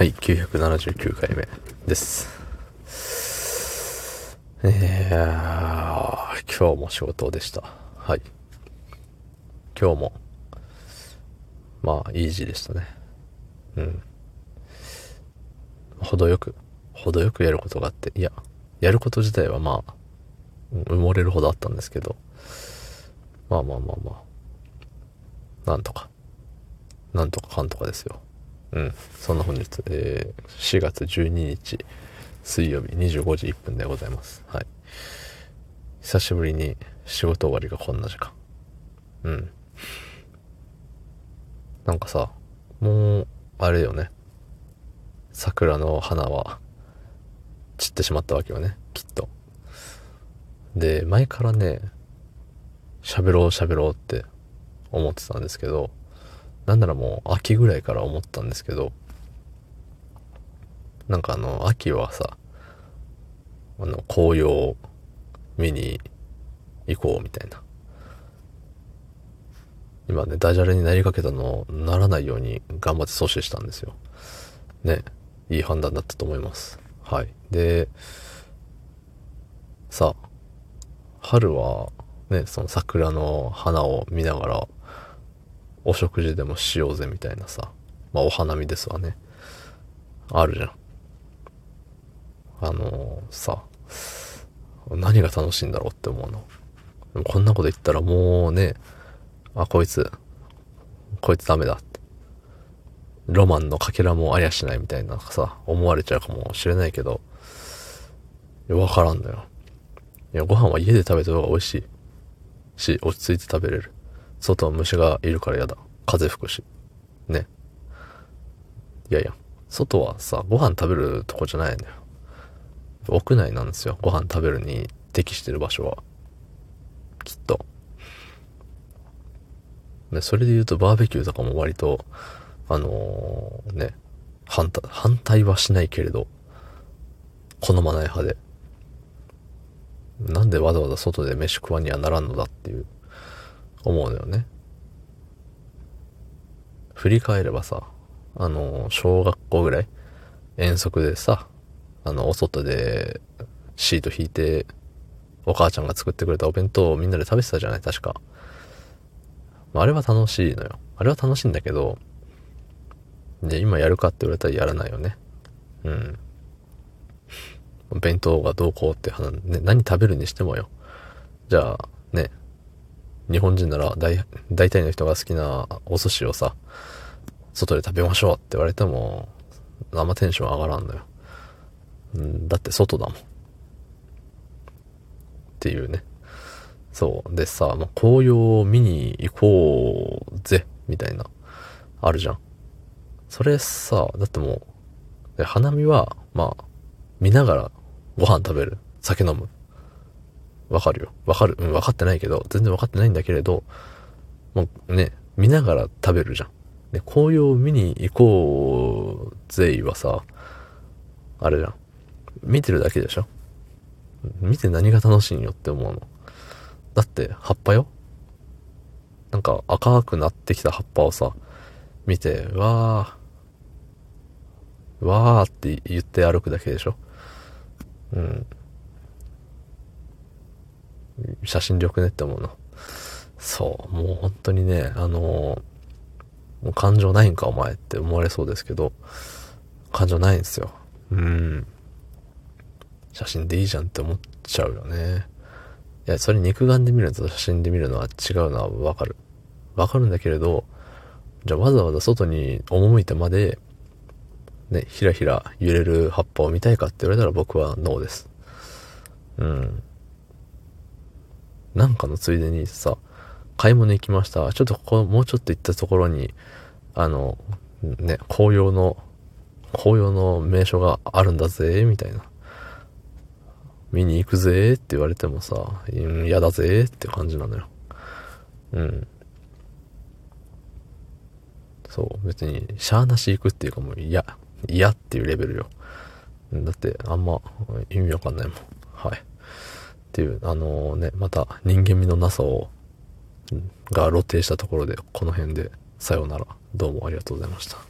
はい、979回目です。えー、今日も仕事でした。はい。今日も、まあ、イージーでしたね。うん。程よく、程よくやることがあって、いや、やること自体はまあ、埋もれるほどあったんですけど、まあまあまあまあ、なんとか、なんとかかんとかですよ。うん。そんな本日、えー4月12日、水曜日25時1分でございます。はい。久しぶりに仕事終わりがこんな時間。うん。なんかさ、もう、あれよね。桜の花は散ってしまったわけよね、きっと。で、前からね、喋ろう喋ろうって思ってたんですけど、なんならもう秋ぐらいから思ったんですけど、なんかあの、秋はさ、あの、紅葉を見に行こうみたいな。今ね、ダジャレになりかけたのならないように頑張って阻止したんですよ。ね、いい判断だったと思います。はい。で、さあ、春はね、その桜の花を見ながら、お食事でもしようぜみたいなさ、まあお花見ですわね。あるじゃん。あのーさ、何が楽しいんだろうって思うの。こんなこと言ったらもうね、あ、こいつ、こいつダメだって。ロマンのかけらもありゃしないみたいなさ、思われちゃうかもしれないけど、わからんのよ。いや、ご飯は家で食べた方が美味しい。し、落ち着いて食べれる。外は虫がいるから嫌だ。風吹くし。ね。いやいや、外はさ、ご飯食べるとこじゃないのよ。屋内なんですよ。ご飯食べるに適してる場所は。きっと。で、それで言うとバーベキューとかも割と、あのーね、反対、反対はしないけれど、好まない派で。なんでわざわざ外で飯食わにはならんのだっていう、思うのよね。振り返ればさ、あの小学校ぐらい、遠足でさ、あの、お外でシート引いて、お母ちゃんが作ってくれたお弁当をみんなで食べてたじゃない確か。ああれは楽しいのよ。あれは楽しいんだけど、で、今やるかって言われたらやらないよね。うん。弁当がどうこうって話、ね、何食べるにしてもよ。じゃあ、ね、日本人なら大、大体の人が好きなお寿司をさ、外で食べましょうって言われても、あんまテンション上がらんのよ。ん、だって外だもん。っていうね。そう。でさ、まあ、紅葉を見に行こうぜ、みたいな、あるじゃん。それさ、だってもう、花見は、まあ、見ながらご飯食べる。酒飲む。わかるよ。わかる。うん、わかってないけど、全然わかってないんだけれど、もうね、見ながら食べるじゃん。で、紅葉を見に行こうぜいはさ、あれじゃん。見てるだけでしょ？見て何が楽しいんよって思うの。だって、葉っぱよなんか赤くなってきた葉っぱをさ、見て、わー、わーって言って歩くだけでしょ？うん。写真力ねって思うの。そう、もう本当にね、あのもう感情ないんかお前って思われそうですけど、感情ないんですよ。うん。写真でいいじゃんって思っちゃうよね。いや、それ肉眼で見るのと写真で見るのは違うのはわかる。わかるんだけれど、じゃあわざわざ外に赴いてまで、ね、ひらひら揺れる葉っぱを見たいかって言われたら僕はノーです。うん。なんかのついでにさ、買い物行きました。ちょっとここ、もうちょっと行ったところに、あの、ね、紅葉の、紅葉の名所があるんだぜ、みたいな。見に行くぜって言われてもさ、嫌だぜって感じなのよ。うん。そう、別に、しゃーなし行くっていうかもう嫌、嫌っていうレベルよ。だって、あんま意味わかんないもん。っていう、あのね、また人間味のなさを、が露呈したところで、この辺で、さようなら。どうもありがとうございました。